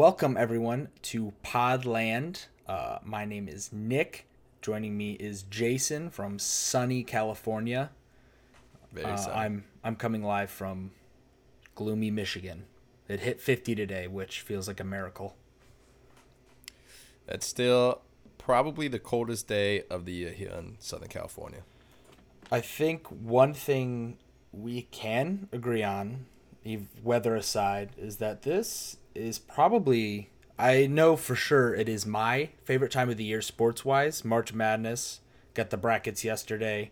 Welcome everyone to Podland. Uh, my name is Nick. Joining me is Jason from sunny California. Very Uh, sad. I'm I'm coming live from gloomy Michigan. It hit 50 today, which feels like a miracle. That's still probably the coldest day of the year here in Southern California. I think one thing we can agree on, weather aside, is that this is probably, I know for sure it is my favorite time of the year sports wise. March Madness, got the brackets yesterday.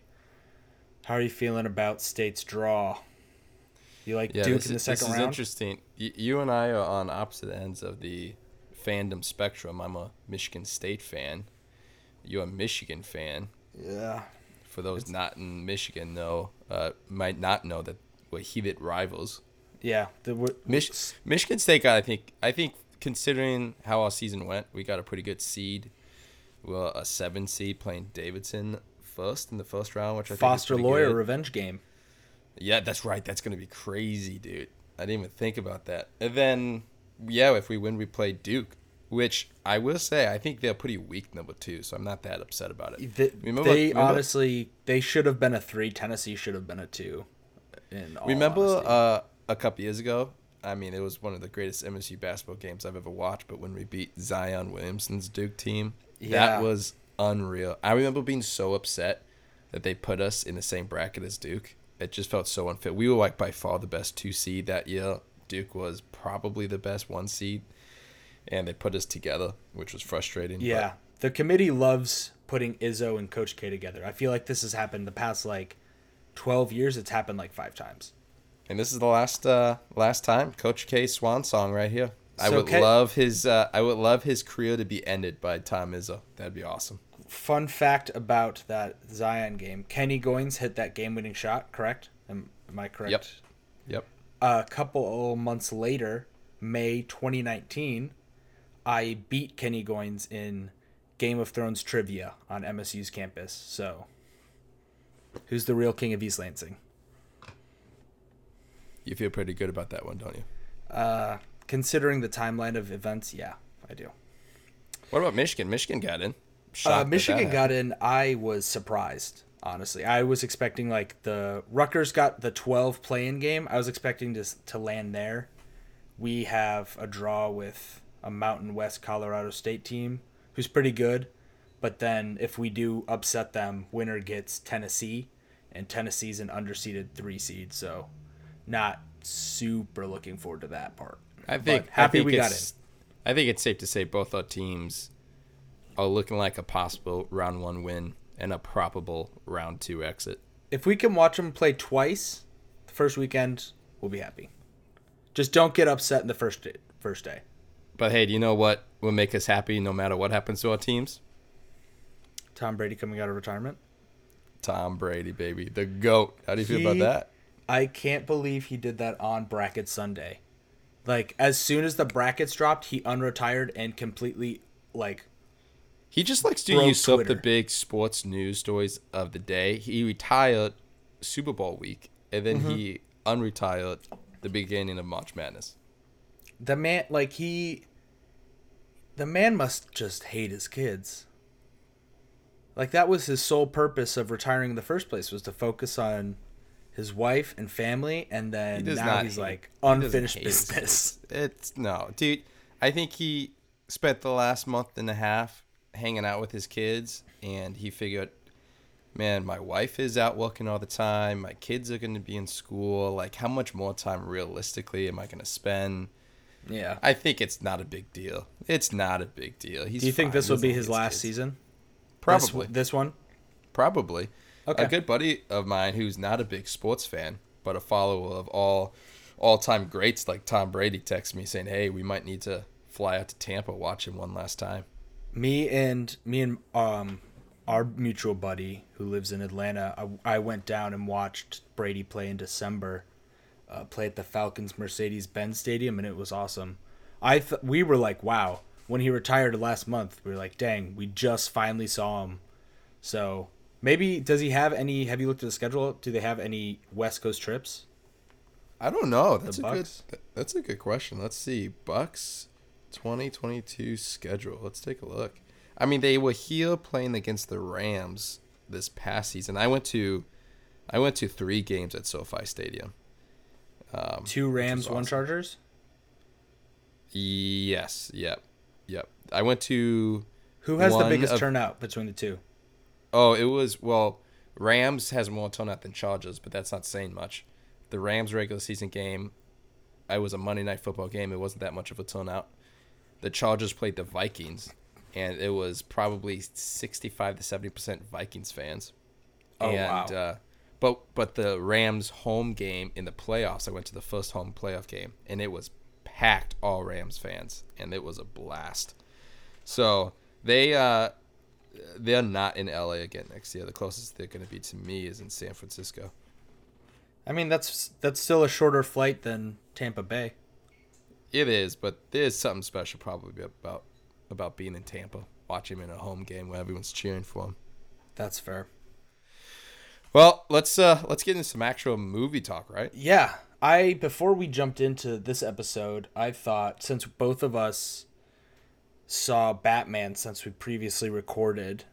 How are you feeling about State's draw? You like Yeah, Duke in the is- second this is interesting. Y- you and I are on opposite ends of the fandom spectrum. I'm a Michigan State fan. You're a Michigan fan. Yeah. For those not in Michigan, though, uh, might not know that we're heated rivals. Yeah. The, Mich- Michigan State got, I think, I think considering how our season went, we got a pretty good seed. Well, a seven seed playing Davidson first in the first round, which I think is Foster Loyer good. revenge game. Yeah, that's right. That's gonna be crazy, dude. I didn't even think about that. And then, yeah, if we win, we play Duke, which I will say I think they're pretty weak number two, so I'm not that upset about it. They, Remember- they remember- honestly, they should have been a three. Tennessee should have been a two. In all Remember uh, a couple years ago? I mean, it was one of the greatest MSU basketball games I've ever watched. But when we beat Zion Williamson's Duke team, Yeah. that was unreal. I remember being so upset that they put us in the same bracket as Duke. It just felt so unfair. We were like by far the best two seed that year. Duke was probably the best one seed, and they put us together, which was frustrating. but- Yeah, the committee loves putting Izzo and Coach K together. I feel like this has happened the past like twelve years. It's happened like five times. And this is the last uh last time Coach K swan song right here. I would Ke- love his uh I would love his career to be ended by Tom Izzo. That'd be awesome. Fun fact about that Zion game: Kenny Goins hit that game-winning shot. Correct? Am, am I correct? Yep. Yep. A couple of months later, May 2019, I beat Kenny Goins in Game of Thrones trivia on MSU's campus. So, who's the real king of East Lansing? You feel pretty good about that one, don't you? Uh, considering the timeline of events, yeah, I do. What about Michigan? Michigan got in. Shocked Uh, that that Michigan got in. I was surprised, honestly. I was expecting like the Rutgers got the 12 playing game. I was expecting to to land there. We have a draw with a Mountain West Colorado State team who's pretty good, but then if we do upset them, winner gets Tennessee, and Tennessee's an underseeded three seed, so not super looking forward to that part. I think But happy I think we got it. I think it's safe to say both our teams are looking like a possible round one win and a probable round two exit. if we can watch them play twice the first weekend we'll be happy just don't get upset in the first day, first day But hey, do you know what will make us happy no matter what happens to our teams? tom brady coming out of retirement Tom Brady, baby, the goat. How do you feel about that? I can't believe he did that on bracket sunday like as soon as the brackets dropped he unretired and completely like He just likes to usurp Twitter. the big sports news stories of the day. He retired Super Bowl week, and then Mm-hmm. he unretired the beginning of March Madness. the man like he the man must just hate his kids like that was his sole purpose of retiring in the first place was to focus on his wife and family and then now not he's like unfinished his business It's no, dude. I think he spent the last month and a half hanging out with his kids, and he figured, man, my wife is out working all the time. My kids are going to be in school. Like, how much more time realistically am I going to spend? yeah I think it's not a big deal. It's not a big deal. He's do you think this will be like his last kids. season Probably. this, this one Probably. Okay. A good buddy of mine who's not a big sports fan, but a follower of all all-time greats like Tom Brady texts me saying, "Hey, we might need to fly out to Tampa watch him one last time." me and me and um our mutual buddy who lives in Atlanta, I, I went down and watched Brady play in December, uh, play at the Falcons Mercedes Benz Stadium, and it was awesome. I th- we were like, wow, when he retired last month, we were like, dang, we just finally saw him. So maybe does he have any? Have you looked at the schedule? Do they have any West Coast trips? I don't know. That's a Bucks? good. That's a good question. Let's see. Bucks. 2022 schedule. Let's take a look. I mean, they were here playing against the Rams this past season. I went to, I went to three games at SoFi Stadium. Um, Two Rams, awesome. one Chargers. Yes. Yep. Yep. I went to. Who has the biggest of, turnout between the two? Oh, it was well. Rams has more turnout than Chargers, but that's not saying much. The Rams regular season game, I was a Monday night football game. It wasn't that much of a turnout. The Chargers played the Vikings, and it was probably sixty-five to seventy percent Vikings fans. Oh and, wow! Uh, but but the Rams home game in the playoffs, I went to the first home playoff game, and it was packed all Rams fans, and it was a blast. So they uh, they're not in LA again next year. The closest they're going to be to me is in San Francisco. I mean, that's that's still a shorter flight than Tampa Bay. It is, but there's something special probably about about being in Tampa, watching him in a home game where everyone's cheering for him. That's fair. Well, let's uh let's get into some actual movie talk, right? Yeah. I before we jumped into this episode, I thought since both of us saw Batman since we previously recorded,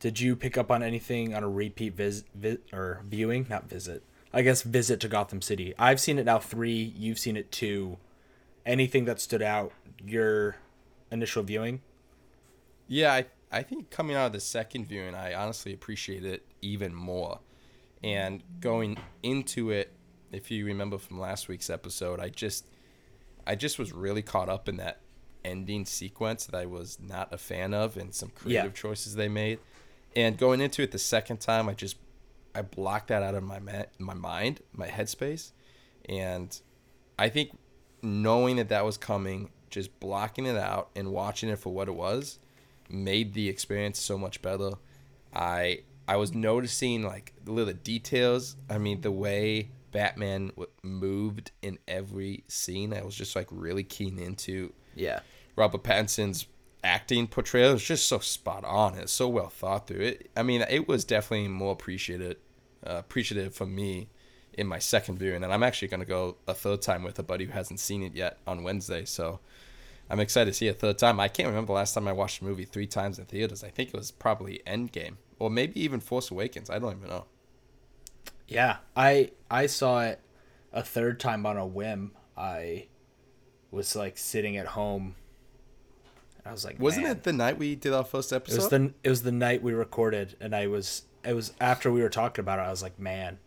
did you pick up on anything on a repeat visit vi- or viewing? Not visit. I guess visit to Gotham City. I've seen it now three. You've seen it two. Anything that stood out your initial viewing? Yeah, I I think coming out of the second viewing, I honestly appreciate it even more. And going into it, if you remember from last week's episode, I just I just was really caught up in that ending sequence that I was not a fan of and some creative yeah. choices they made. And going into it the second time, I just I blocked that out of my ma- my mind, my headspace, and I think knowing that that was coming, just blocking it out and watching it for what it was, made the experience so much better. I I was noticing like the little details. I mean, the way Batman w- moved in every scene, I was just like really keen into. Yeah. Robert Pattinson's acting portrayal is just so spot on. It's so well thought through. It. I mean, it was definitely more appreciated, uh, appreciative for me in my second viewing, and I'm actually gonna go a third time with a buddy who hasn't seen it yet on Wednesday. So I'm excited to see it a third time. I can't remember the last time I watched a movie three times in theaters. I think it was probably Endgame, or maybe even Force Awakens. I don't even know. Yeah, I I saw it a third time on a whim. I was like sitting at home I was like, wasn't Man. it the night we did our first episode? It was the it was the night we recorded, and I was it was after we were talking about it. I was like, man,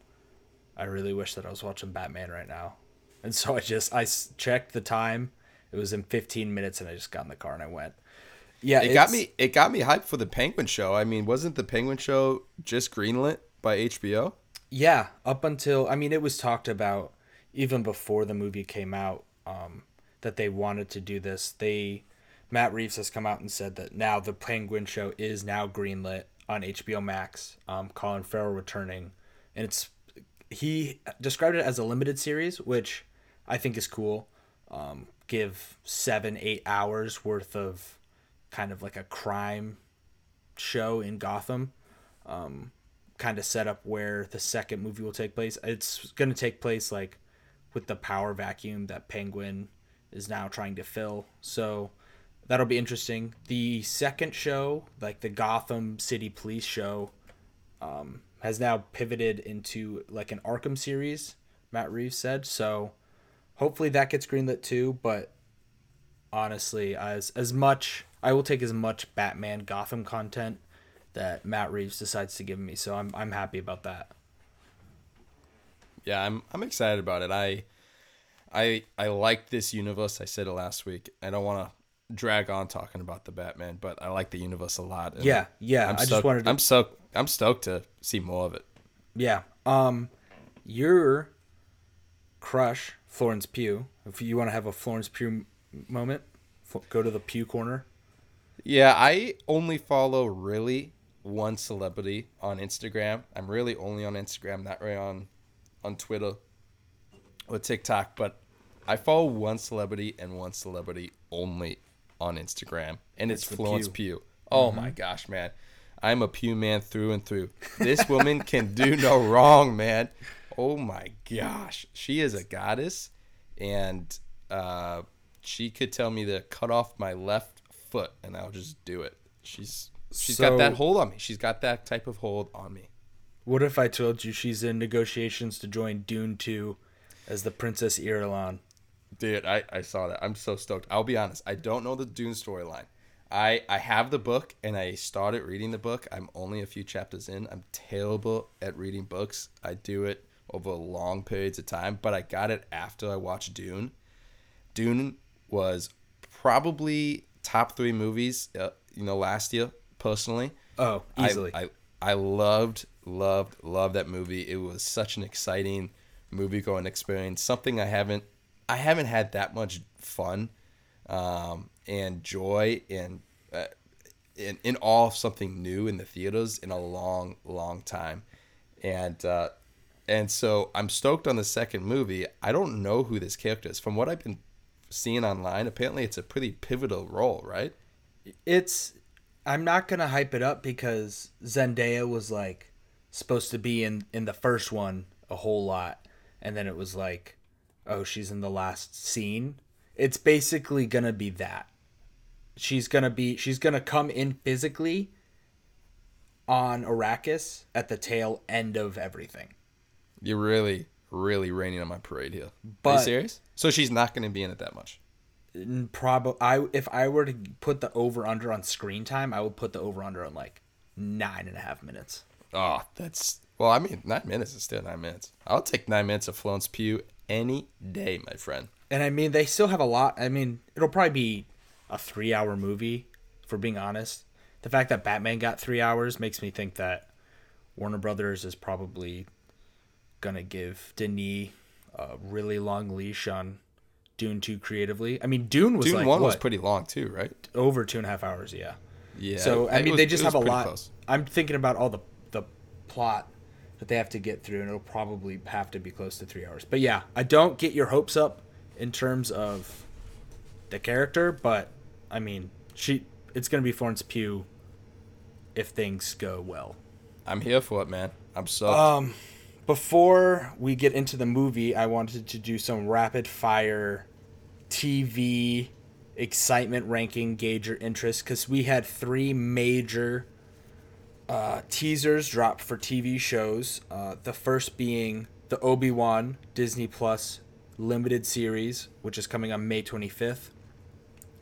I really wish that I was watching Batman right now. And so I just I checked the time. It was in 15 minutes, and I just got in the car and I went. Yeah, it got me. It got me hyped for the Penguin show. I mean, wasn't the Penguin show just greenlit by HBO? Yeah, up until I mean, it was talked about even before the movie came out um, that they wanted to do this. They Matt Reeves has come out and said that now the Penguin show is now greenlit on HBO Max. Um, Colin Farrell returning, and it's he described it as a limited series, which I think is cool. Um, give seven, eight hours worth of kind of like a crime show in Gotham. Um, kind of set up where the second movie will take place. It's going to take place like with the power vacuum that Penguin is now trying to fill. So that'll be interesting. The second show, like the Gotham City Police show, um, has now pivoted into like an Arkham series. Matt Reeves said so. Hopefully that gets greenlit too. But honestly, as as much I will take as much Batman Gotham content that Matt Reeves decides to give me. So I'm I'm happy about that. Yeah, I'm I'm excited about it. I I I like this universe. I said it last week. I don't want to drag on talking about the Batman, but I like the universe a lot. Yeah, yeah. I'm I stoked, just wanted. To... I'm stoked. I'm stoked to see more of it. Yeah. Um, your crush Florence Pugh. If you want to have a Florence Pugh moment, go to the Pugh corner. Yeah, I only follow really one celebrity on Instagram. I'm really only on Instagram, not really on on Twitter or TikTok, but I follow one celebrity and one celebrity only on Instagram, and it's, it's Florence Pugh. Pugh. Oh mm-hmm. my gosh, man. I'm a Pugh man through and through. This woman can do no wrong, man. Oh my gosh. She is a goddess. And uh, she could tell me to cut off my left foot, and I'll just do it. She's she's So- got that hold on me. She's got that type of hold on me. What if I told you she's in negotiations to join Dune 2 as the Princess Irulan? Dude, I, I saw that. I'm so stoked. I'll be honest. I don't know the Dune storyline. I I have the book and I started reading the book. I'm only a few chapters in. I'm terrible at reading books. I do it over long periods of time, but I got it after I watched Dune. Dune was probably top three movies, uh, you know, last year personally. Oh, I- easily. I, I loved, loved, loved that movie. It was such an exciting movie going experience. Something I haven't I haven't had that much fun um, and joy and uh, in, in all of something new in the theaters in a long, long time. And uh, and so I'm stoked on the second movie. I don't know who this character is. From what I've been seeing online, apparently it's a pretty pivotal role, right? it's I'm not gonna hype it up because Zendaya was like supposed to be in in the first one a whole lot, and then it was like, oh, she's in the last scene. It's basically gonna be that. She's gonna be she's gonna come in physically on Arrakis at the tail end of everything. You're really, really raining on my parade here. Are you serious? So she's not going to be in it that much. Probably I if I were to put the over under on screen time, I would put the over under on like nine and a half minutes. Oh, that's well. I mean, nine minutes is still nine minutes. I'll take nine minutes of Florence Pugh any day, my friend. And I mean, they still have a lot. I mean, it'll probably be a three hour movie, for being honest. The fact that Batman got three hours makes me think that Warner Brothers is probably going to give Denis a really long leash on Dune 2 creatively. I mean, Dune was Dune like one was pretty long too, right? over two and a half hours, yeah. Yeah. So, I mean, was- they just have a lot. close. I'm thinking about all the, the plot that they have to get through, and it'll probably have to be close to three hours. But yeah, I don't get your hopes up in terms of the character, but I mean, she it's gonna be Florence Pugh if things go well. I'm here for it, man. I'm so. Um, before we get into the movie, I wanted to do some rapid fire TV excitement ranking, gauge your interest, because we had three major uh, teasers dropped for TV shows. Uh, the first being the Obi Wan Disney Plus limited series, which is coming on May 25th.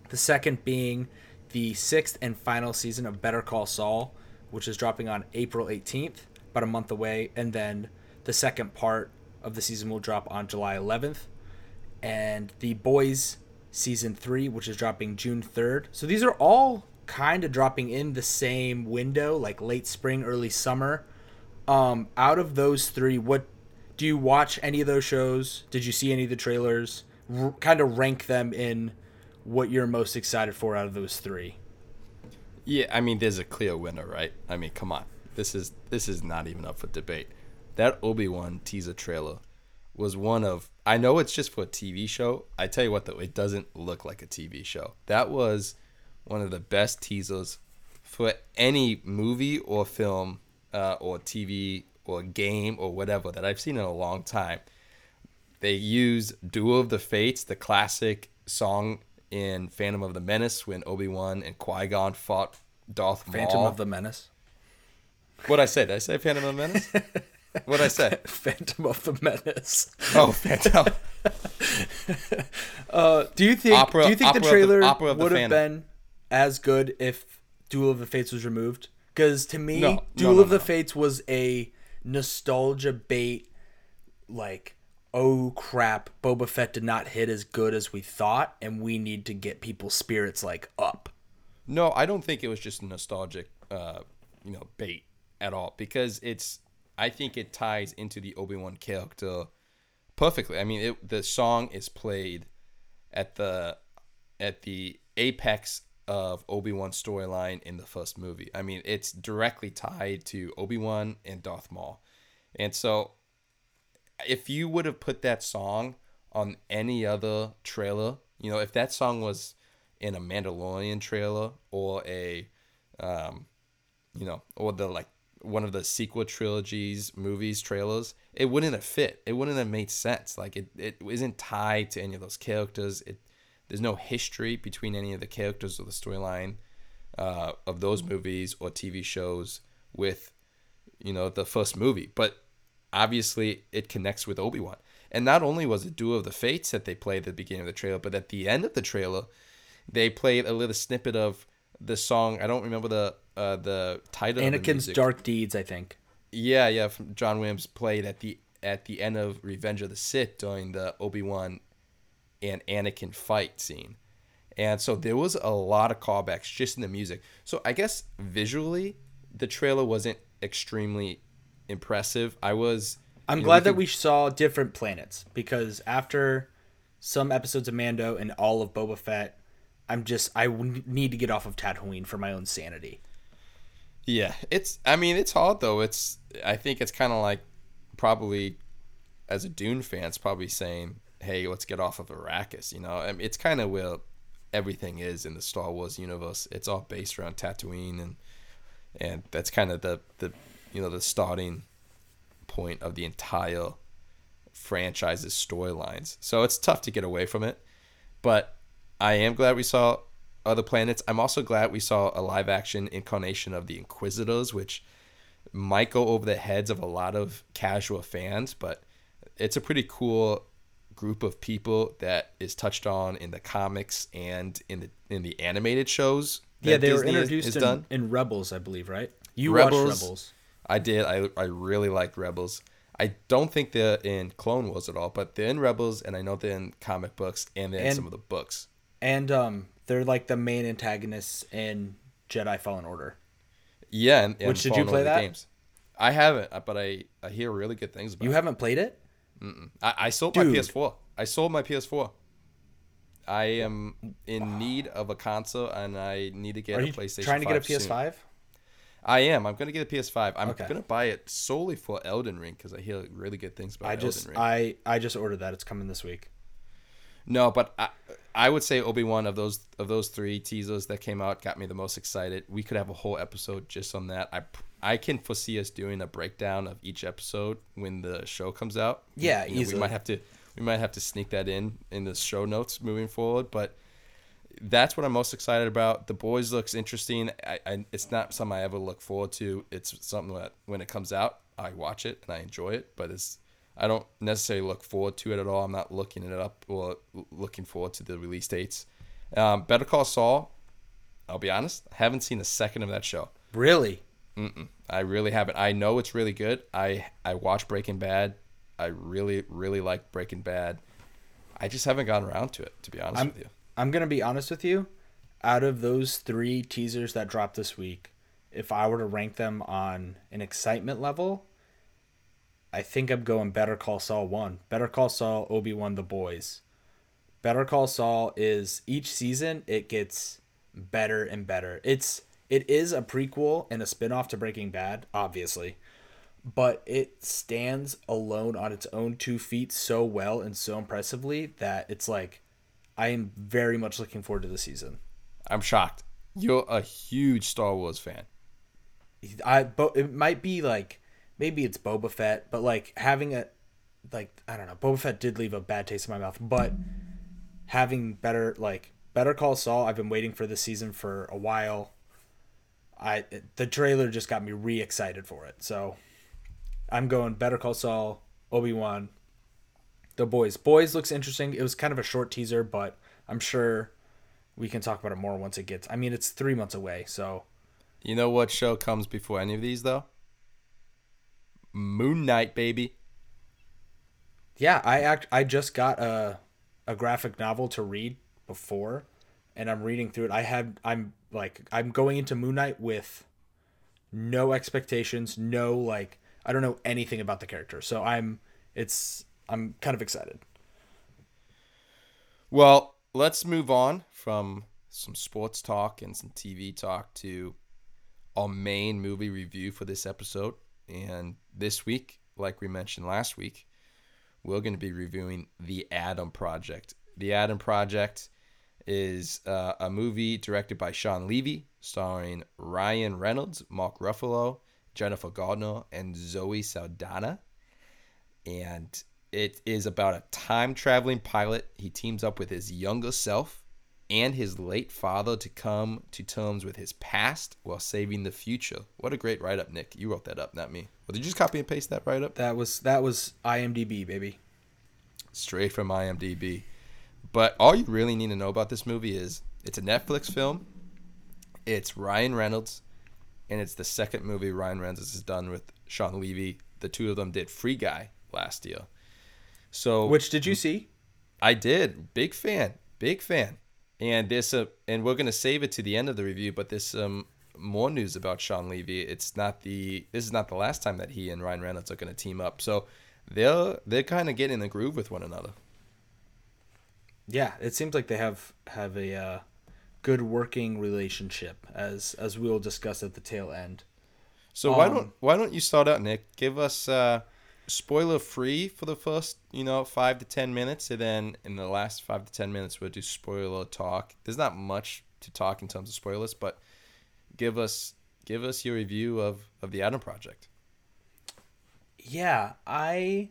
The second being the sixth and final season of Better Call Saul, which is dropping on April 18th, about a month away. And then the second part of the season will drop on July 11th. And The Boys season three, which is dropping June 3rd. So these are all kind of dropping in the same window, like late spring, early summer. Um, out of those three, what do you watch any of those shows? Did you see any of the trailers? R- kind of rank them in what you're most excited for out of those three. Yeah, I mean, there's a clear winner, right? I mean, come on, this is this is not even up for debate. That Obi Wan teaser trailer was one of. I know it's just for a TV show. I tell you what, though, it doesn't look like a TV show. That was one of the best teasers for any movie or film uh, or TV or game or whatever that I've seen in a long time. They use Duel of the Fates, the classic song in Phantom of the Menace when Obi Wan and Qui Gon fought Darth Maul. Phantom of the Menace. What I said? Did I say Phantom of the Menace? what I say? Phantom of the Menace. Oh, Phantom. Uh, do you think? Opera- do you think the trailer the would have been as good if Duel of the Fates was removed? Because to me, No, no, Duel no, of the. Fates was a nostalgia bait. Like, oh crap, Boba Fett did not hit as good as we thought, and we need to get people's spirits like up. No, I don't think it was just a nostalgic, uh, you know, bait at all because it's. I think it ties into the Obi Wan character perfectly. I mean, it, the song is played at the at the apex of Obi Wan's storyline in the first movie. I mean, it's directly tied to Obi Wan and Darth Maul, and so if you would have put that song on any other trailer, you know, if that song was in a Mandalorian trailer or a, um, you know, or the like one of the sequel trilogies movies trailers, it wouldn't have fit. It wouldn't have made sense. Like it, it isn't tied to any of those characters. It There's no history between any of the characters or the storyline uh, of those movies or TV shows with, you know, the first movie. But obviously, it connects with Obi Wan. And not only was it Duel of the Fates that they played at the beginning of the trailer, but at the end of the trailer, they played a little snippet of the song. I don't remember the uh, the title. Anakin's the Dark Deeds, I think. Yeah, yeah. From John Williams played at the at the end of Revenge of the Sith during the Obi Wan and Anakin fight scene, and so there was a lot of callbacks just in the music. So I guess visually, the trailer wasn't extremely impressive. I was. I'm you know, glad we that could- we saw different planets because after some episodes of Mando and all of Boba Fett, I'm just I need to get off of Tatooine for my own sanity. Yeah, it's. I mean, it's hard though. It's. I think it's kind of like probably as a Dune fan, it's probably saying, "Hey, let's get off of Arrakis." You know, I mean, it's kind of where everything is in the Star Wars universe. It's all based around Tatooine, and and that's kind of the the you know the starting point of the entire franchise's storylines. So it's tough to get away from it, but I am glad we saw other planets. I'm also glad we saw a live action incarnation of the Inquisitors, which might go over the heads of a lot of casual fans, but it's a pretty cool group of people that is touched on in the comics and in the in the animated shows. Yeah, they were Disney has- introduced has in, done. in Rebels, I believe, right? You Rebels. watched Rebels. I did. I I really liked Rebels. I don't think they're in Clone Wars at all, but they're in Rebels, and I know they're in comic books and they're in some of the books. And um they're like the main antagonists in Jedi Fallen Order. Yeah, and, and Which, did you play Order that? Games. I haven't, but I, I hear really good things about You it. haven't played it? I, I sold my PS4. I sold my PS4. I am in need of a console, and I need to get Are a PlayStation. trying to get a 5 soon. PS5? I am. I'm gonna get a PS5. I'm Okay. gonna buy it solely for Elden Ring because I hear really good things about I Elden just Ring. I I just ordered that. It's coming this week. No, but I, I would say Obi Wan of those of those three teasers that came out got me the most excited. We could have a whole episode just on that. I I can foresee us doing a breakdown of each episode when the show comes out. Yeah, You know, we might have to we might have to sneak that in in the show notes moving forward, but that's what I'm most excited about. The boys looks interesting. I, I it's not something I ever look forward to. It's something that when it comes out, I watch it and I enjoy it, but it's I don't necessarily look forward to it at all. I'm not looking it up or looking forward to the release dates. Um, Better Call Saul. I'll be honest, I haven't seen a second of that show. Really? Mm-mm, I really haven't. I know it's really good. I I watched Breaking Bad. I really really like Breaking Bad. I just haven't gotten around to it, to be honest I'm with you. I'm gonna be honest with you. Out of those three teasers that dropped this week, if I were to rank them on an excitement level, I think I'm going Better Call Saul one. Better Call Saul, Obi Wan, The Boys. Better Call Saul is each season it gets better and better. It's it is a prequel and a spin-off to Breaking Bad, obviously. But it stands alone on its own two feet so well and so impressively that it's like I am very much looking forward to the season. I'm shocked. You're a huge Star Wars fan. I but it might be like maybe it's Boba Fett, but like having a like I don't know, Boba Fett did leave a bad taste in my mouth, but having better like Better Call Saul, I've been waiting for this season for a while. I the trailer just got me re excited for it, so I'm going Better Call Saul, Obi Wan, The Boys. Boys looks interesting. It was kind of a short teaser, but I'm sure we can talk about it more once it gets. I mean, it's three months away, so You know what show comes before any of these though? Moon Knight, baby. Yeah, I act I just got a a graphic novel to read before and I'm reading through it. I had I'm like I'm going into Moon Knight with no expectations, no like I don't know anything about the character. So I'm it's I'm kind of excited. Well, let's move on from some sports talk and some TV talk to our main movie review for this episode. And this week, like we mentioned last week, we're going to be reviewing The Adam Project. The Adam Project is uh, a movie directed by Shawn Levy, starring Ryan Reynolds, Mark Ruffalo, Jennifer Gardner, and Zoe Saldana and it is about a time traveling pilot. He teams up with his younger self and his late father to come to terms with his past while saving the future. What a great write up, Nick. You wrote that up, not me. Well, did you just copy and paste that write up? That was that was IMDb, baby. Straight from IMDb. But all you really need to know about this movie is it's a Netflix film. It's Ryan Reynolds, and it's the second movie Ryan Reynolds has done with Shawn Levy. The two of them did Free Guy last year. So Which did you see? I did. Big fan. Big fan. And this uh, and we're gonna save it to the end of the review, but there's some more news about Shawn Levy. It's not the this is not the last time that he and Ryan Reynolds are gonna team up. So they're they're kind of getting in the groove with one another. Yeah, it seems like they have have a uh, good working relationship, as as we will discuss at the tail end. So why Um, don't why don't you start out, Nick? Give us uh, spoiler free for the first you know five to ten minutes, and then in the last five to ten minutes we'll do spoiler talk. There's not much to talk in terms of spoilers, but give us give us your review of of the Adam Project. Yeah, I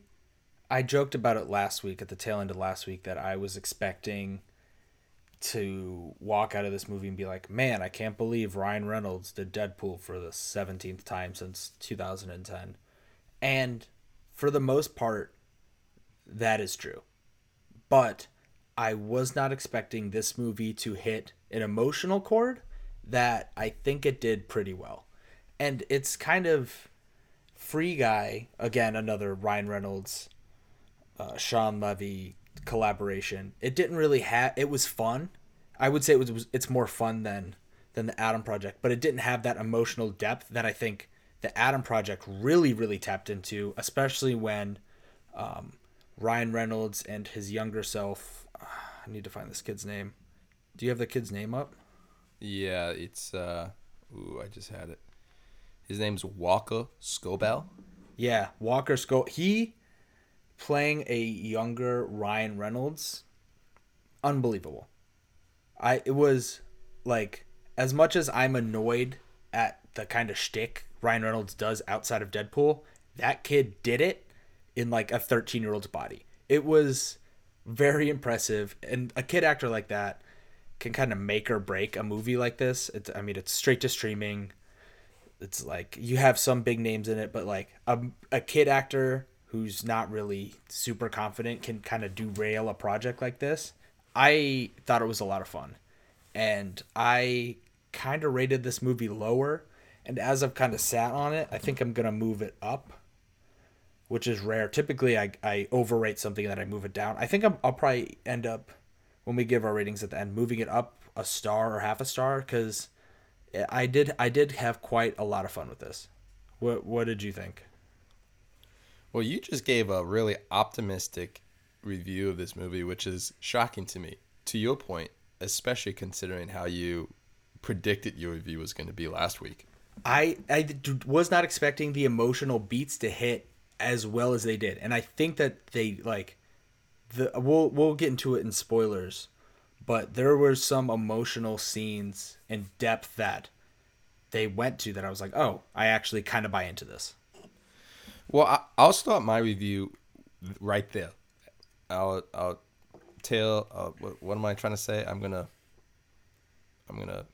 I joked about it last week at the tail end of last week that I was expecting to walk out of this movie and be like, "Man, I can't believe Ryan Reynolds did Deadpool for the 17th time since 2010." And for the most part that is true. But I was not expecting this movie to hit an emotional chord that I think it did pretty well. And it's kind of Free Guy, again, another Ryan Reynolds, uh, Shawn Levy collaboration. It didn't really have. It was fun. I would say it was. It's more fun than than the Adam Project, but it didn't have that emotional depth that I think the Adam Project really, really tapped into, especially when um, Ryan Reynolds and his younger self. I need to find this kid's name. Do you have the kid's name up? Yeah, it's uh, ooh, I just had it. His name's Walker Scobell. Yeah, Walker Sco. He playing a younger Ryan Reynolds, unbelievable. I it was like as much as I'm annoyed at the kind of shtick Ryan Reynolds does outside of Deadpool, that kid did it in like a 13 year old's body. It was very impressive, and a kid actor like that can kind of make or break a movie like this. It's I mean it's straight to streaming it's like you have some big names in it, but like a, a kid actor who's not really super confident can kind of derail a project like this. I thought it was a lot of fun. And I kind of rated this movie lower. And as I've kind of sat on it, I think I'm going to move it up, which is rare. Typically, I, I overrate something that I move it down. I think I'm, I'll probably end up, when we give our ratings at the end, moving it up a star or half a star because I did I did have quite a lot of fun with this. What what did you think? Well, you just gave a really optimistic review of this movie, which is shocking to me. To your point, especially considering how you predicted your review was going to be last week. I I was not expecting the emotional beats to hit as well as they did, and I think that they like the we'll we'll get into it in spoilers, but there were some emotional scenes and depth that they went to that I was like, oh, I actually kind of buy into this. Well, I, I'll start my review right there. I'll I'll tell. Uh, what, what am I trying to say? I'm gonna. I'm gonna.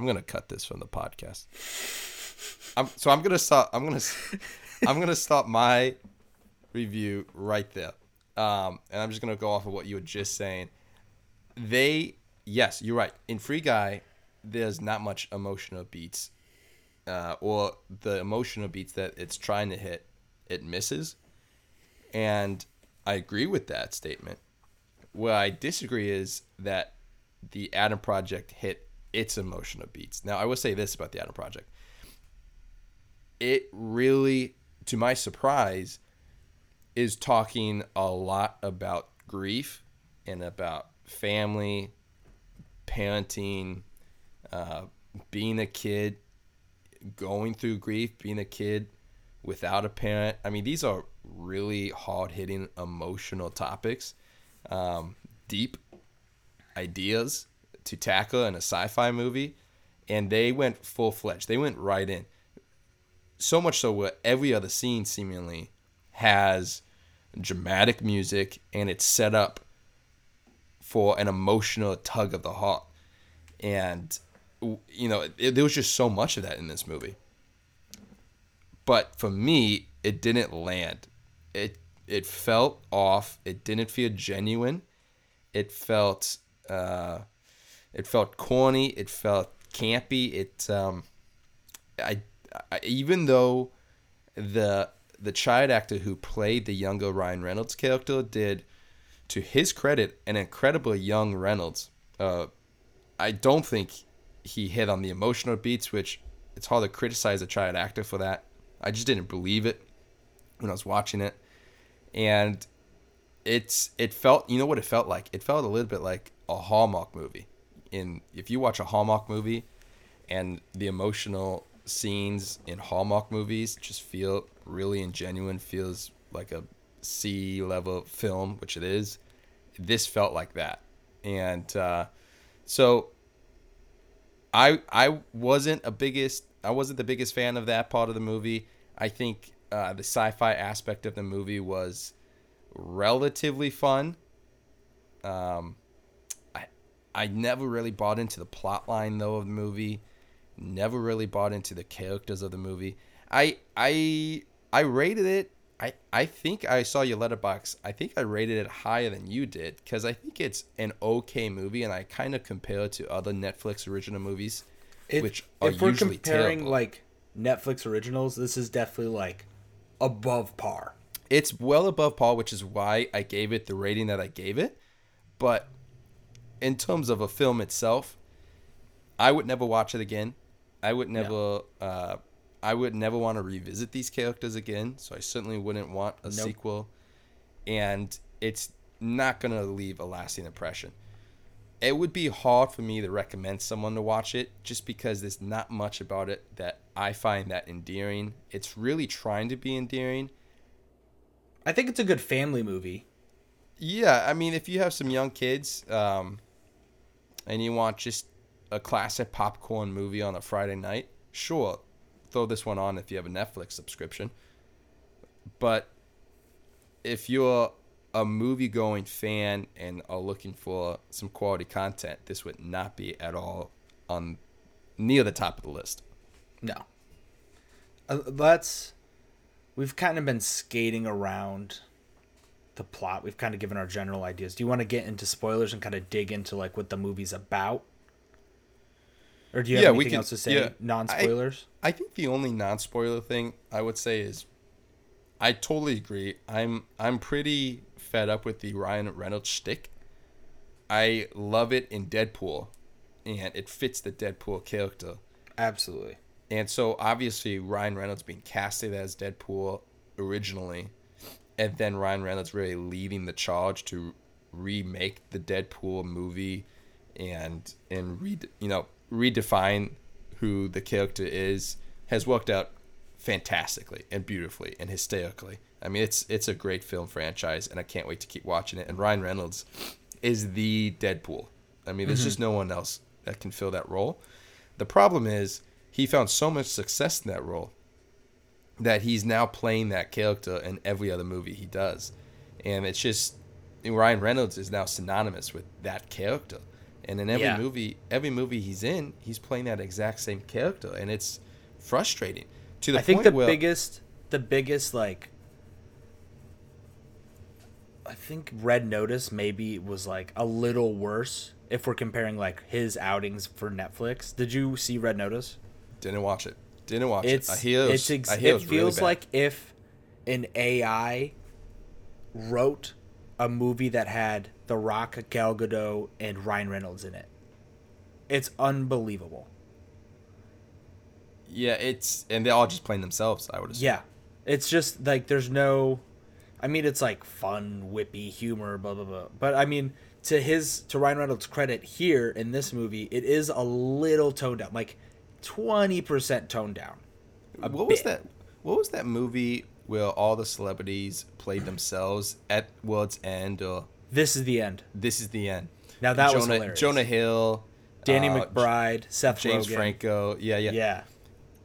I'm gonna cut this from the podcast. I'm so I'm gonna start. I'm gonna. I'm gonna stop my review right there. Um, and I'm just gonna go off of what you were just saying. They, yes, you're right. In Free Guy, there's not much emotional beats uh, or the emotional beats that it's trying to hit, it misses. And I agree with that statement. Where I disagree is that the Adam Project hit its emotional beats. Now, I will say this about the Adam Project. It really, to my surprise, is talking a lot about grief and about family, parenting, uh, being a kid, going through grief, being a kid without a parent. I mean, these are really hard hitting emotional topics, um, deep ideas to tackle in a sci fi movie. And they went full fledged. They went right in. So much so where every other scene seemingly has dramatic music and it's set up for an emotional tug of the heart, and you know it, there was just so much of that in this movie. But for me, it didn't land. It it felt off. It didn't feel genuine. It felt uh, it felt corny. It felt campy. It um, I, I even though the the child actor who played the younger Ryan Reynolds character did, to his credit, an incredible young Reynolds. Uh, I don't think he hit on the emotional beats, which it's hard to criticize a child actor for that. I just didn't believe it when I was watching it, and it's it felt you know what it felt like. It felt a little bit like a Hallmark movie. In if you watch a Hallmark movie, and the emotional scenes in Hallmark movies just feel really and genuine, feels like a C level film, which it is. This felt like that, and uh, so I I wasn't a biggest I wasn't the biggest fan of that part of the movie. I think uh, the sci-fi aspect of the movie was relatively fun. Um, I never really bought into the plot line though of the movie. Never really bought into the characters of the movie. I I I rated it. I, I think I saw your Letterboxd. I think I rated it higher than you did because I think it's an okay movie, and I kind of compare it to other Netflix original movies, if, which are if we're usually comparing terrible. like Netflix originals, this is definitely like above par. it's well above par, which is why I gave it the rating that I gave it. But in terms of a film itself, I would never watch it again. I would never. Uh, I would never want to revisit these characters again. So I certainly wouldn't want a Nope. sequel, and it's not gonna leave a lasting impression. It would be hard for me to recommend someone to watch it just because there's not much about it that I find that endearing. It's really trying to be endearing, I think it's a good family movie. Yeah, I mean, if you have some young kids, um, and you want just a classic popcorn movie on a Friday night, sure, throw this one on if you have a Netflix subscription. But if you're a movie going fan and are looking for some quality content, this would not be at all on near the top of the list. No. Uh, let's. We've kind of been skating around the plot. We've kind of given our general ideas. Do you want to get into spoilers and kind of dig into like what the movie's about? Or do you have Yeah, anything can- else to say? yeah. Non spoilers. I think the only non-spoiler thing I would say is I totally agree. I'm I'm pretty fed up with the Ryan Reynolds shtick. I love it in Deadpool, and it fits the Deadpool character. Absolutely. And so obviously Ryan Reynolds being casted as Deadpool originally, and then Ryan Reynolds really leading the charge to remake the Deadpool movie, and and re you know redefine who the character is has worked out fantastically and beautifully and hysterically. I mean it's it's a great film franchise, and I can't wait to keep watching it. And Ryan Reynolds is the Deadpool. I mean, there's mm-hmm. just no one else that can fill that role. The problem is he found so much success in that role that he's now playing that character in every other movie he does. And it's just Ryan Reynolds is now synonymous with that character. And in every Yeah. movie every movie he's in, he's playing that exact same character and it's frustrating. To the I think the where biggest, the biggest like, I think Red Notice maybe was like a little worse if we're comparing like his outings for Netflix. Did you see Red Notice? didn't watch it. Didn't watch It's it. I hear it, was, it's ex- I hear it really feels bad. like if an AI wrote a movie that had The Rock, Gal Gadot, and Ryan Reynolds in it. It's unbelievable. Yeah, it's and they're all just playing themselves, I would assume. Yeah. It's just like there's no I mean it's like fun, whippy humor, blah blah blah. But I mean to his to Ryan Reynolds credit here in this movie, it is a little toned down. Like 20% toned down. What was that? What was that movie where all the celebrities played themselves at World's End or This is the end. This is the End? Now that was Jonah, hilarious. Jonah Hill, Danny uh, McBride, Seth James Rogen. Franco. Yeah, yeah. Yeah.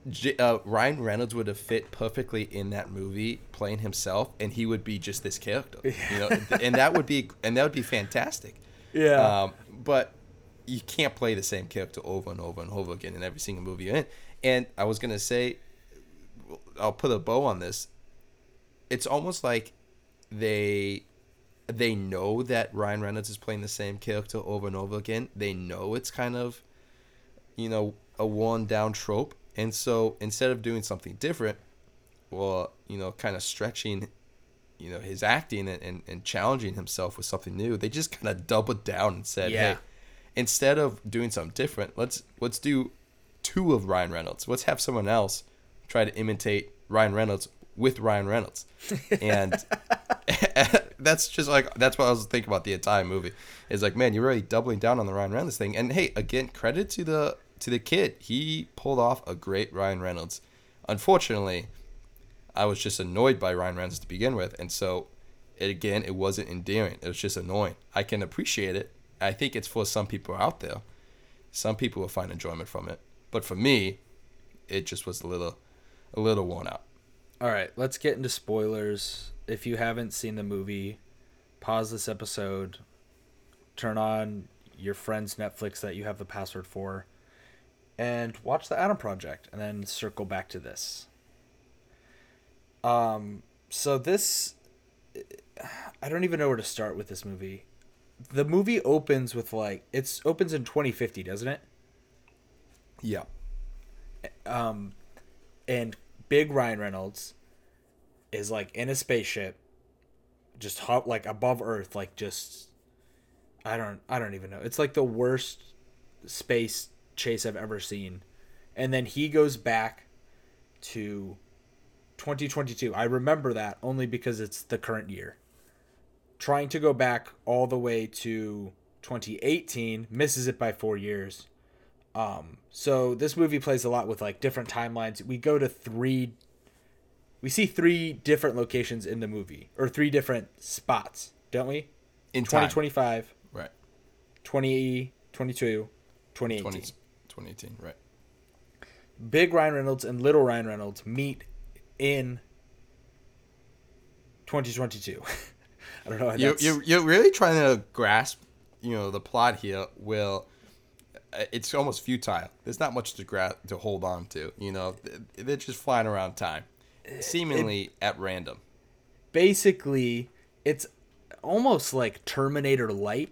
J- uh, Ryan Reynolds would have fit perfectly in that movie playing himself, and he would be just this character. You know, and that would be and that would be fantastic. Yeah. Um, but you can't play the same character over and over and over again in every single movie you're in. And I was gonna say, I'll put a bow on this. It's almost like they they know that Ryan Reynolds is playing the same character over and over again. They know it's kind of, you know, a worn down trope. And so instead of doing something different, or you know, kind of stretching, you know, his acting and, and, and challenging himself with something new, they just kind of doubled down and said, Yeah. "Hey, instead of doing something different, let's let's do two of Ryan Reynolds. Let's have someone else try to imitate Ryan Reynolds with Ryan Reynolds." And that's just like that's what I was thinking about the entire movie. Is like, man, you're really doubling down on the Ryan Reynolds thing. And hey, again, credit to the to the kid. He pulled off a great Ryan Reynolds. Unfortunately, I was just annoyed by Ryan Reynolds to begin with, and so it, again, it wasn't endearing. It was just annoying. I can appreciate it. I think it's for some people out there. Some people will find enjoyment from it, but for me, it just was a little, a little worn out. All right, let's get into spoilers. If you haven't seen the movie, pause this episode, turn on your friend's Netflix that you have the password for, and watch the Adam Project, and then circle back to this. Um, so this, I don't even know where to start with this movie. The movie opens with like it's opens in 2050, doesn't it? Yeah. um, and Big Ryan Reynolds is like in a spaceship, just hop like above Earth, like just I don't I don't even know. It's like the worst space chase I've ever seen, and then he goes back to 2022. I remember that only because it's the current year. Trying to go back all the way to 2018, misses it by four years. Um, so this movie plays a lot with like different timelines. We go to three we see three different locations in the movie or three different spots, don't we? In time. 2025, Right. 2022, 2018. 20, 2018. Right. Big Ryan Reynolds and Little Ryan Reynolds meet in 2022. I don't know. You're, you're, you're really trying to grasp, you know, the plot here. Will uh, it's almost futile. There's not much to gra- to hold on to. You know, they're just flying around time, seemingly at random. basically it's almost like Terminator Light,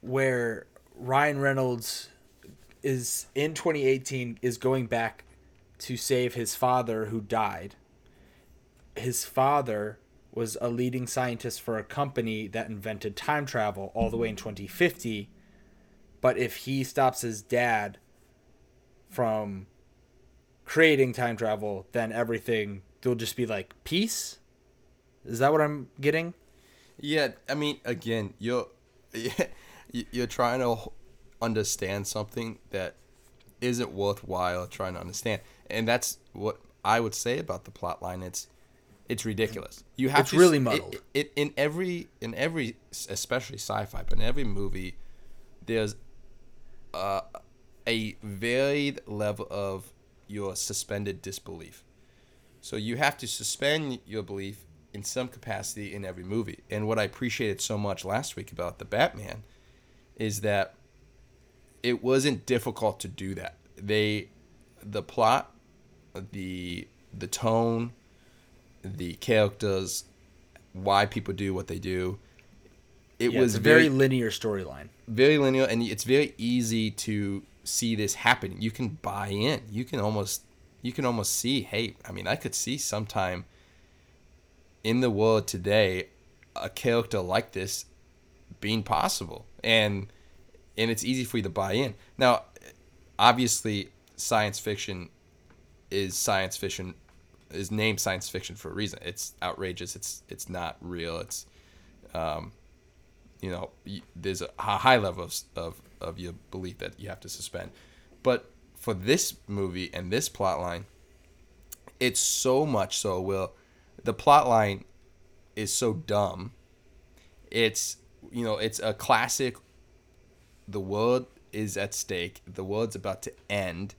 where Ryan Reynolds is in 2018 is going back to save his father who died. His father was a leading scientist for a company that invented time travel all the way in 2050. But if he stops his dad from creating time travel, then everything will just be like peace. Is that what I'm getting? Yeah, I mean, again, you're you're trying to understand something that isn't worthwhile trying to understand, and that's what I would say about the plot line. It's it's ridiculous. You have It's to, really it- muddled. It, in every in every especially sci-fi, but in every movie, there's uh, a varied level of your suspended disbelief. So you have to suspend your belief in some capacity in every movie. And what I appreciated so much last week about the Batman is that it wasn't difficult to do that. They the plot, the the tone, the characters, why people do what they do. It Yeah, was very very linear storyline. very linear and it's very easy to see this happening you can buy in you can almost you can almost see hey i mean i could see sometime in the world today a character like this being possible and and it's easy for you to buy in now obviously science fiction is science fiction is named science fiction for a reason. It's outrageous. It's it's not real. It's um you know there's a high level of, of of your belief that you have to suspend. But for this movie and this plot line it's so much so will the plot line is so dumb. It's you know it's a classic the world is at stake. The world's about to end.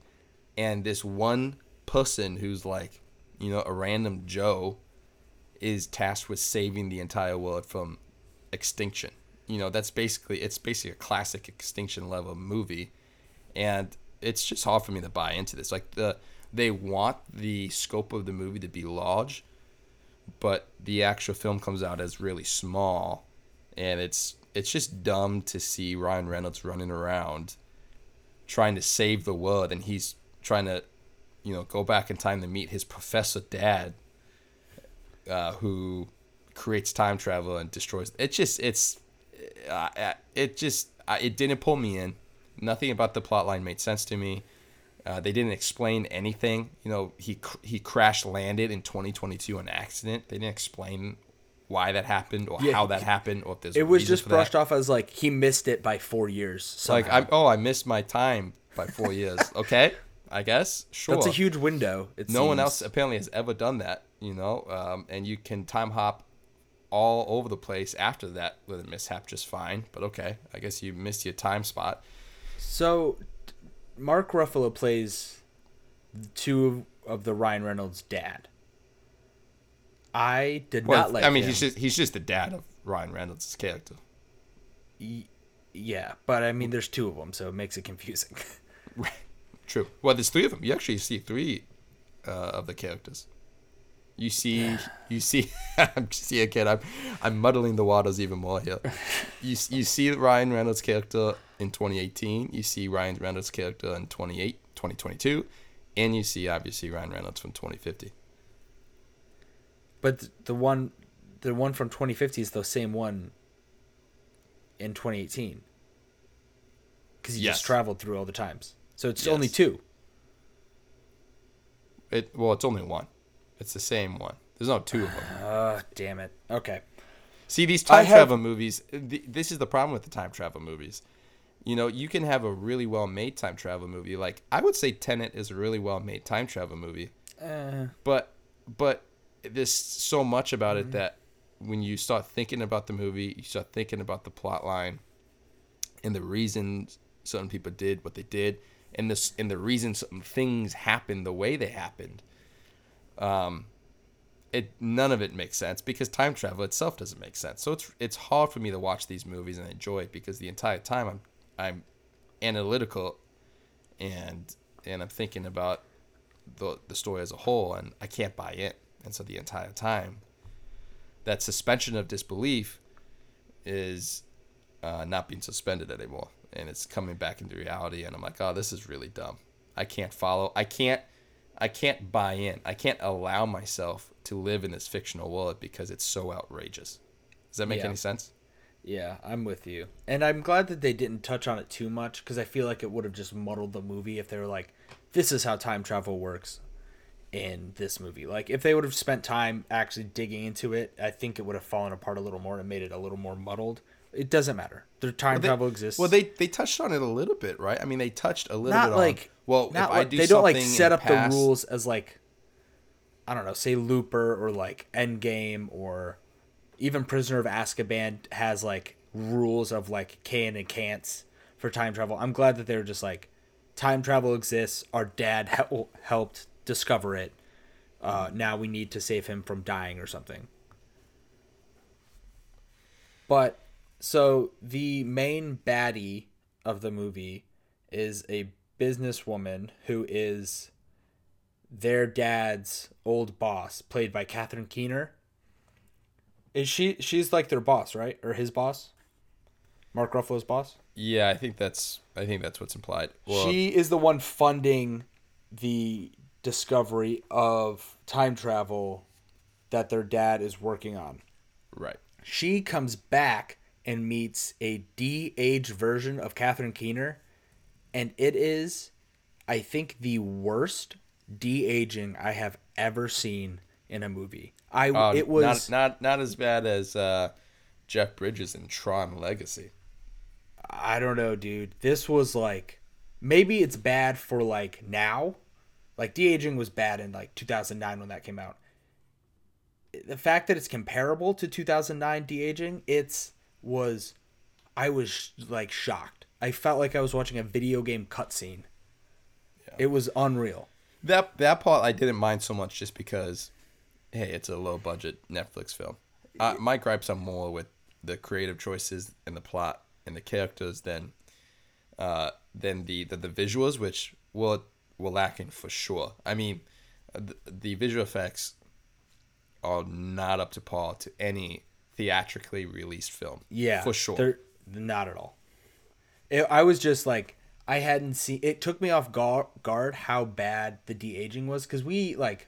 And this one person who's like you know a random joe is tasked with saving the entire world from extinction. You know that's basically it's basically a classic extinction level movie. And it's just hard for me to buy into this. Like the they want the scope of the movie to be large but the actual film comes out as really small. And it's it's just dumb to see Ryan Reynolds running around trying to save the world. And he's trying to you know go back in time to meet his professor dad uh, who creates time travel and destroys it just it's uh, it just uh, it didn't pull me in nothing about the plot line made sense to me uh, they didn't explain anything you know he he crash landed in 2022 on accident they didn't explain why that happened or Yeah, how that happened or if there's It was just that. brushed off as like he missed it by four years. like. I'm oh I missed my time by four years okay I guess sure That's a huge window. No one else apparently has ever done that you know um, and you can time hop all over the place after that with a mishap just fine but okay I guess you missed your time spot So, Mark Ruffalo plays two of the Ryan Reynolds' dad. I did well not like. I mean him. he's just he's just the dad of Ryan Reynolds' character yeah, but I mean, there's two of them, so it makes it confusing. True. Well, there's three of them. You actually see three uh, of the characters. You see, you see. I'm see again. I'm, I'm muddling the waters even more here. You you see Ryan Reynolds' character in 2018. You see Ryan Reynolds' character in 28, 2022, and you see obviously Ryan Reynolds from 2050. but the one, the one from 2050 is the same one. In 2018, because he Yes. just traveled through all the times, so it's Yes. only two. It well, it's only one. It's the same one. There's no two of them. Uh, damn it. Okay. See these time have- travel movies. Th- this is the problem with the time travel movies. You know, you can have a really well made time travel movie. Like I would say, Tenet is a really well made time travel movie. Uh, But but there's so much about it that when you start thinking about the movie, you start thinking about the plot line and the reasons certain people did what they did, and this and the reasons certain things happened the way they happened. Um, it none of it makes sense because time travel itself doesn't make sense. So it's it's hard for me to watch these movies and enjoy it because the entire time I'm I'm analytical and and I'm thinking about the the story as a whole and I can't buy it. And so the entire time that suspension of disbelief is uh, not being suspended anymore and it's coming back into reality and I'm like, "Oh, this is really dumb. I can't follow. I can't I can't buy in. I can't allow myself to live in this fictional world because it's so outrageous. Does that make Yeah. any sense? Yeah, I'm with you. And I'm glad that they didn't touch on it too much because I feel like it would have just muddled the movie if they were like, this is how time travel works in this movie. Like, if they would have spent time actually digging into it, I think it would have fallen apart a little more and made it a little more muddled. It doesn't matter. The time They- travel exists. Well, they they touched on it a little bit, right? I mean, they touched a little not bit like on. Well, not if I like- do they don't like set up past- the rules as like I don't know, say Looper or like Endgame or even Prisoner of Azkaban has like rules of like can and can'ts for time travel. I'm glad that they're just like time travel exists. Our dad hel- helped discover it. Uh, now we need to save him from dying or something. But so the main baddie of the movie is a businesswoman who is their dad's old boss, played by Catherine Keener. Is she? She's like their boss, right? Or his boss? Mark Ruffalo's boss. Yeah, I think that's I think that's what's implied. Well, she is the one funding the discovery of time travel that their dad is working on. right. She comes back and meets a de-aged version of Catherine Keener, and it is, I think, the worst de-aging I have ever seen in a movie. I Uh, it was not not not as bad as uh, Jeff Bridges in Tron Legacy. I don't know, dude. This was like maybe it's bad for like now. Like de-aging was bad in like 2009 when that came out. The fact that it's comparable to 2009 de-aging, it's was I was like shocked. I felt like I was watching a video game cutscene. It was unreal. That that part I didn't mind so much just because, hey, it's a low budget Netflix film. Uh, my gripes are more with the creative choices and the plot and the characters than uh, than the, the the visuals, which were will lacking for sure. I mean, the, the visual effects are not up to par to any theatrically released film. Yeah, for sure. They're not at all. It, I was just like I hadn't seen. It took me off guard, guard how bad the de aging was because we like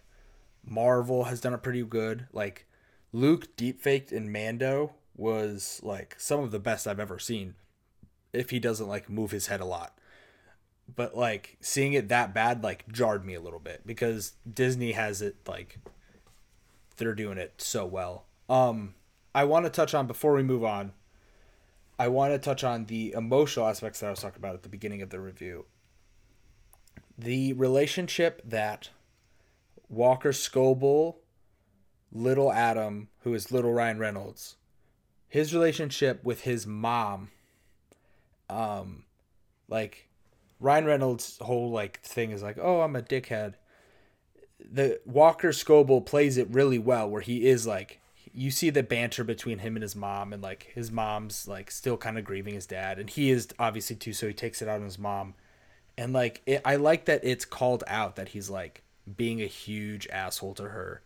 Marvel has done it pretty good. Like Luke deepfaked in Mando was like some of the best I've ever seen. If he doesn't like move his head a lot. But like seeing it that bad like jarred me a little bit because Disney has it like they're doing it so well. Um I want to touch on before we move on. I want to touch on the emotional aspects that I was talking about at the beginning of the review. The relationship that Walker Scobell, Little Adam, who is Little Ryan Reynolds, his relationship with his mom, um, like Ryan Reynolds' whole like thing is like, oh, I'm a dickhead. The Walker Scobell plays it really well, where he is like, you see the banter between him and his mom, and like his mom's like still kind of grieving his dad, and he is obviously too, so he takes it out on his mom, and like it, I like that it's called out that he's like being a huge asshole to her,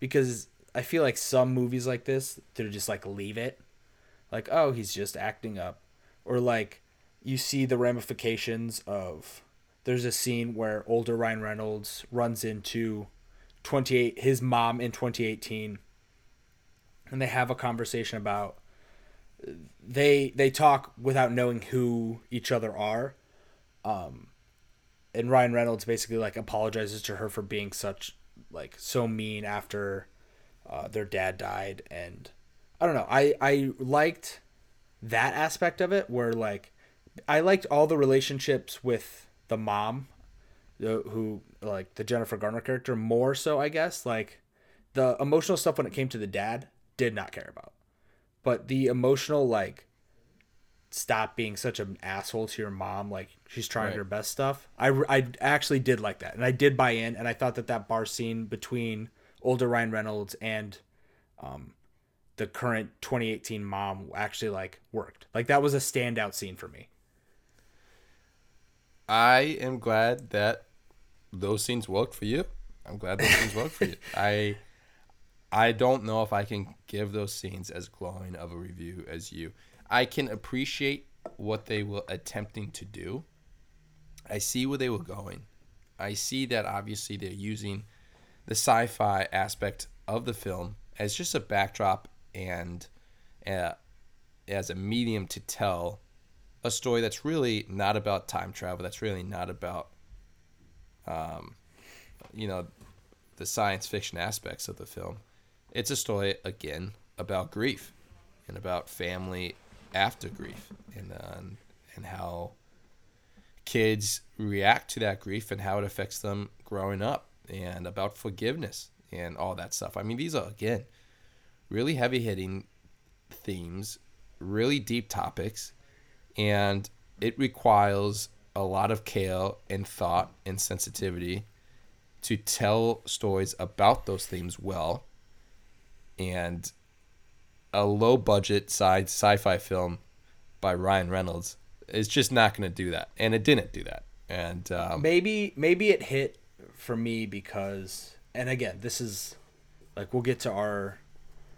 because I feel like some movies like this, they're just like leave it, like oh he's just acting up, or like you see the ramifications of there's a scene where older Ryan Reynolds runs into 28 his mom in 2018 and they have a conversation about they they talk without knowing who each other are. Um and Ryan Reynolds basically like apologizes to her for being such like so mean after uh, their dad died. And I don't know. I I liked that aspect of it where like I liked all the relationships with the mom, the, who like the Jennifer Garner character more so I guess. Like the emotional stuff when it came to the dad did not care about, but the emotional like stop being such an asshole to your mom like she's trying Right. her best stuff I, I actually did like that and i did buy in and i thought that that bar scene between older ryan reynolds and um, the current 2018 mom actually like worked like that was a standout scene for me I am glad that those scenes worked for you. I'm glad those scenes worked for you. I I don't know if I can give those scenes as glowing of a review as you. I can appreciate what they were attempting to do. I see where they were going. I see that obviously they're using the sci-fi aspect of the film as just a backdrop and uh, as a medium to tell a story that's really not about time travel. That's really not about, um, you know, the science fiction aspects of the film. It's a story again about grief and about family after grief and uh, and how kids react to that grief and how it affects them growing up and about forgiveness and all that stuff. I mean, these are again really heavy hitting themes, really deep topics, and it requires a lot of care and thought and sensitivity to tell stories about those themes well. And a low budget sci sci-fi film by Ryan Reynolds is just not going to do that, and it didn't do that. And um, maybe maybe it hit for me because and again this is like we'll get to our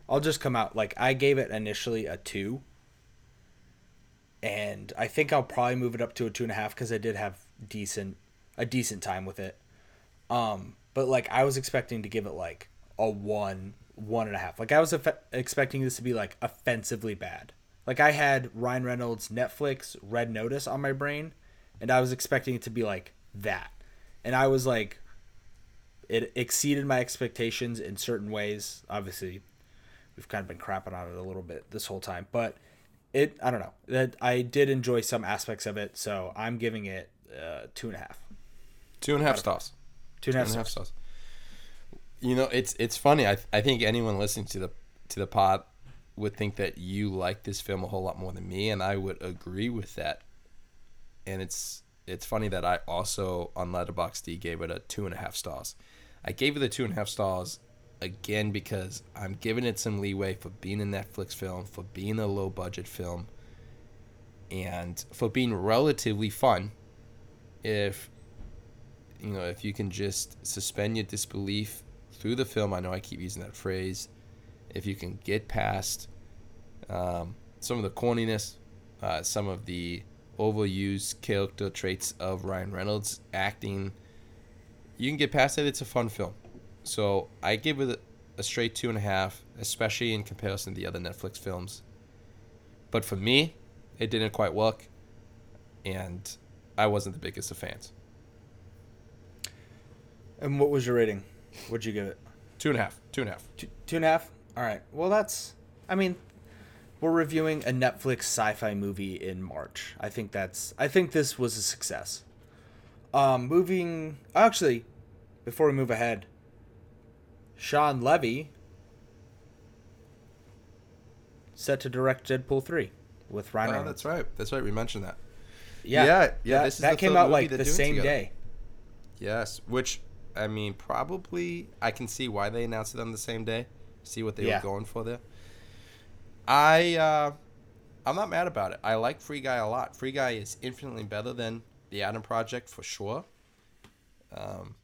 i'll just come out like i gave it initially a two and i think i'll probably move it up to a two and a half because i did have decent a decent time with it um but like i was expecting to give it like a one one and a half. Like i was eff- expecting this to be like offensively bad. Like i had ryan reynolds netflix red notice on my brain and i was expecting it to be like that. And i was like it exceeded my expectations in certain ways. Obviously we've kind of been crapping on it a little bit this whole time but it i don't know. That i did enjoy some aspects of it so i'm giving it uh, two and a half. Two and a half stars. two and a half, Two and a half stars. You know, it's it's funny. I I think anyone listening to the to the pod would think that you like this film a whole lot more than me, and I would agree with that. And it's it's funny that I also on Letterboxd gave it a two and a half stars. I gave it the two and a half stars again because I'm giving it some leeway for being a Netflix film, for being a low budget film, and for being relatively fun. If you know, if you can just suspend your disbelief through the film, I know I keep using that phrase. If you can get past um, some of the corniness, uh, some of the overused character traits of Ryan Reynolds acting, you can get past it. It's a fun film. So I give it a straight two and a half, especially in comparison to the other Netflix films. But for me, it didn't quite work, and I wasn't the biggest of fans. And what was your rating? What'd you give it? Two and a half. Two and a half. Two, two and a half. All right. Well, that's. I mean, we're reviewing a Netflix sci-fi movie in March. I think that's. I think this was a success. Um, moving. Actually, before we move ahead, Shawn Levy set to direct Deadpool three with Ryan Oh, Reynolds. that's right. That's right. We mentioned that. Yeah, Yeah, yeah, That, this is that the came out like the same together. day. Yes, which I mean, probably I can see why they announced it on the same day. See what they Yeah. were going for there. I uh, I'm not mad about it. I like Free Guy a lot. Free Guy is infinitely better than the Adam Project for sure. Um,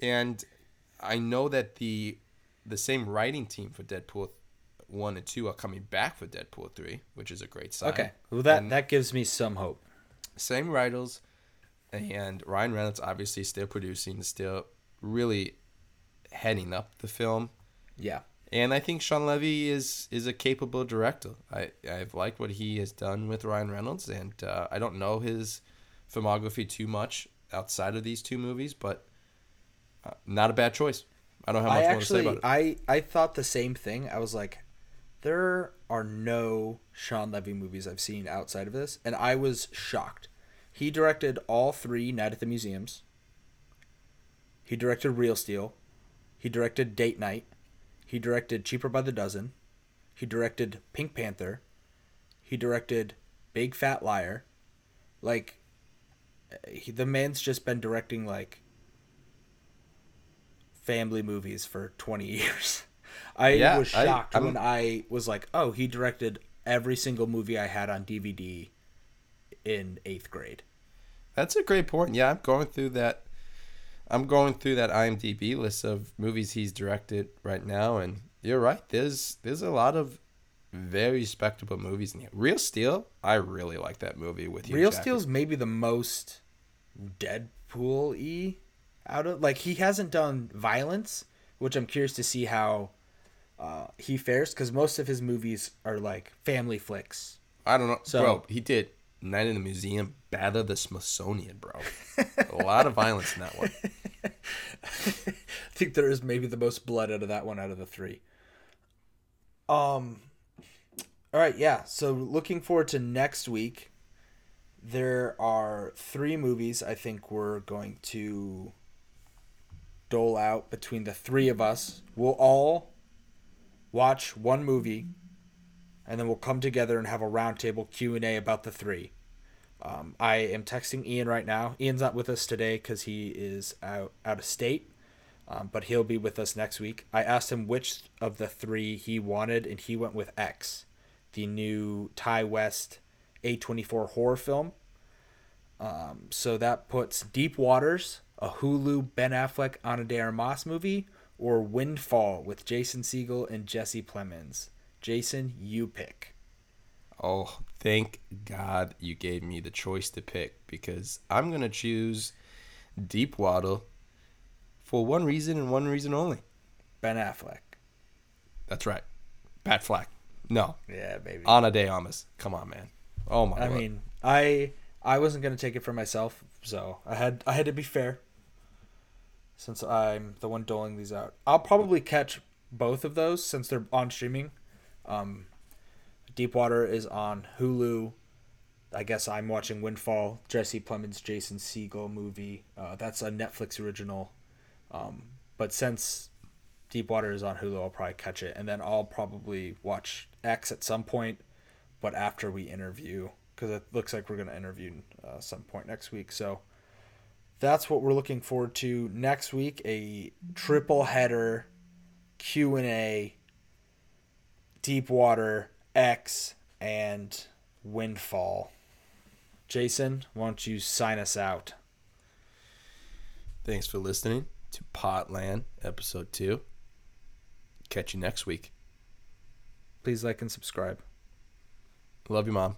and I know that the the same writing team for Deadpool one and two are coming back for Deadpool three, which is a great sign. Okay, well that And- that gives me some hope. same writers, and Ryan Reynolds obviously still producing, still really heading up the film. Yeah. And I think Shawn Levy is is a capable director. I I've liked what he has done with Ryan Reynolds, and uh, I don't know his filmography too much outside of these two movies, but uh, not a bad choice. I don't have much I more to say actually, about it. I I thought the same thing. I was like, there are no Shawn Levy movies I've seen outside of this, and I was shocked. He directed all three Night at the Museums. He directed Real Steel. He directed Date Night. He directed Cheaper by the Dozen. He directed Pink Panther. He directed Big Fat Liar. Like, eh, he, the man's just been directing like family movies for 20 years. I Yeah, was shocked I'm- when I was like, oh, he directed every single movie I had on DVD in eighth grade. That's a great point. Yeah, I'm going through that. I'm going through that IMDb list of movies he's directed right now, and you're right. There's there's a lot of very respectable movies in here. Real Steel, I really like that movie with you. Real Steel's maybe the most Deadpool y out of like he hasn't done violence, which I'm curious to see how uh, he fares because most of his movies are like family flicks. I don't know, So- bro. He did Night in the Museum, of the Smithsonian, bro. a lot of violence in that one. I think there is maybe the most blood out of that one out of the three. Um. All right, yeah. So looking forward to next week. There are three movies I think we're going to dole out between the three of us. We'll all watch one movie, and then we'll come together and have a roundtable Q and A about the three. Um, I am texting Ian right now. Ian's not with us today because he is out out of state, um, but he'll be with us next week. I asked him which of the three he wanted, and he went with X, the new Ti West A24 horror film. Um, so that puts Deep Waters, a Hulu Ben Affleck Ana de Armas movie, or Windfall with Jason Segel and Jesse Plemons. Jason, you pick. Oh, thank God you gave me the choice to pick because I'm gonna choose Deep Water for one reason and one reason only. Ben Affleck. That's right, Batfleck. No, Yeah, baby. Ana de Armas. Come on, man. Oh my I lord. mean, I I wasn't gonna take it for myself, so I had I had to be fair. Since I'm the one doling these out, I'll probably catch both of those since they're on streaming. Um, Deepwater is on Hulu. I guess I'm watching Windfall, Jesse Plemons, Jason Segel movie. Uh, that's a Netflix original. Um, but since Deepwater is on Hulu, I'll probably catch it, and then I'll probably watch X at some point, but after we interview, because it looks like we're gonna interview uh, some point next week. So that's what we're looking forward to next week. A triple header Q and A, Deepwater X, and Windfall. Jason, why don't you sign us out? Thanks for listening to Potland episode two. Catch you next week. Please like and subscribe. Love you, mom.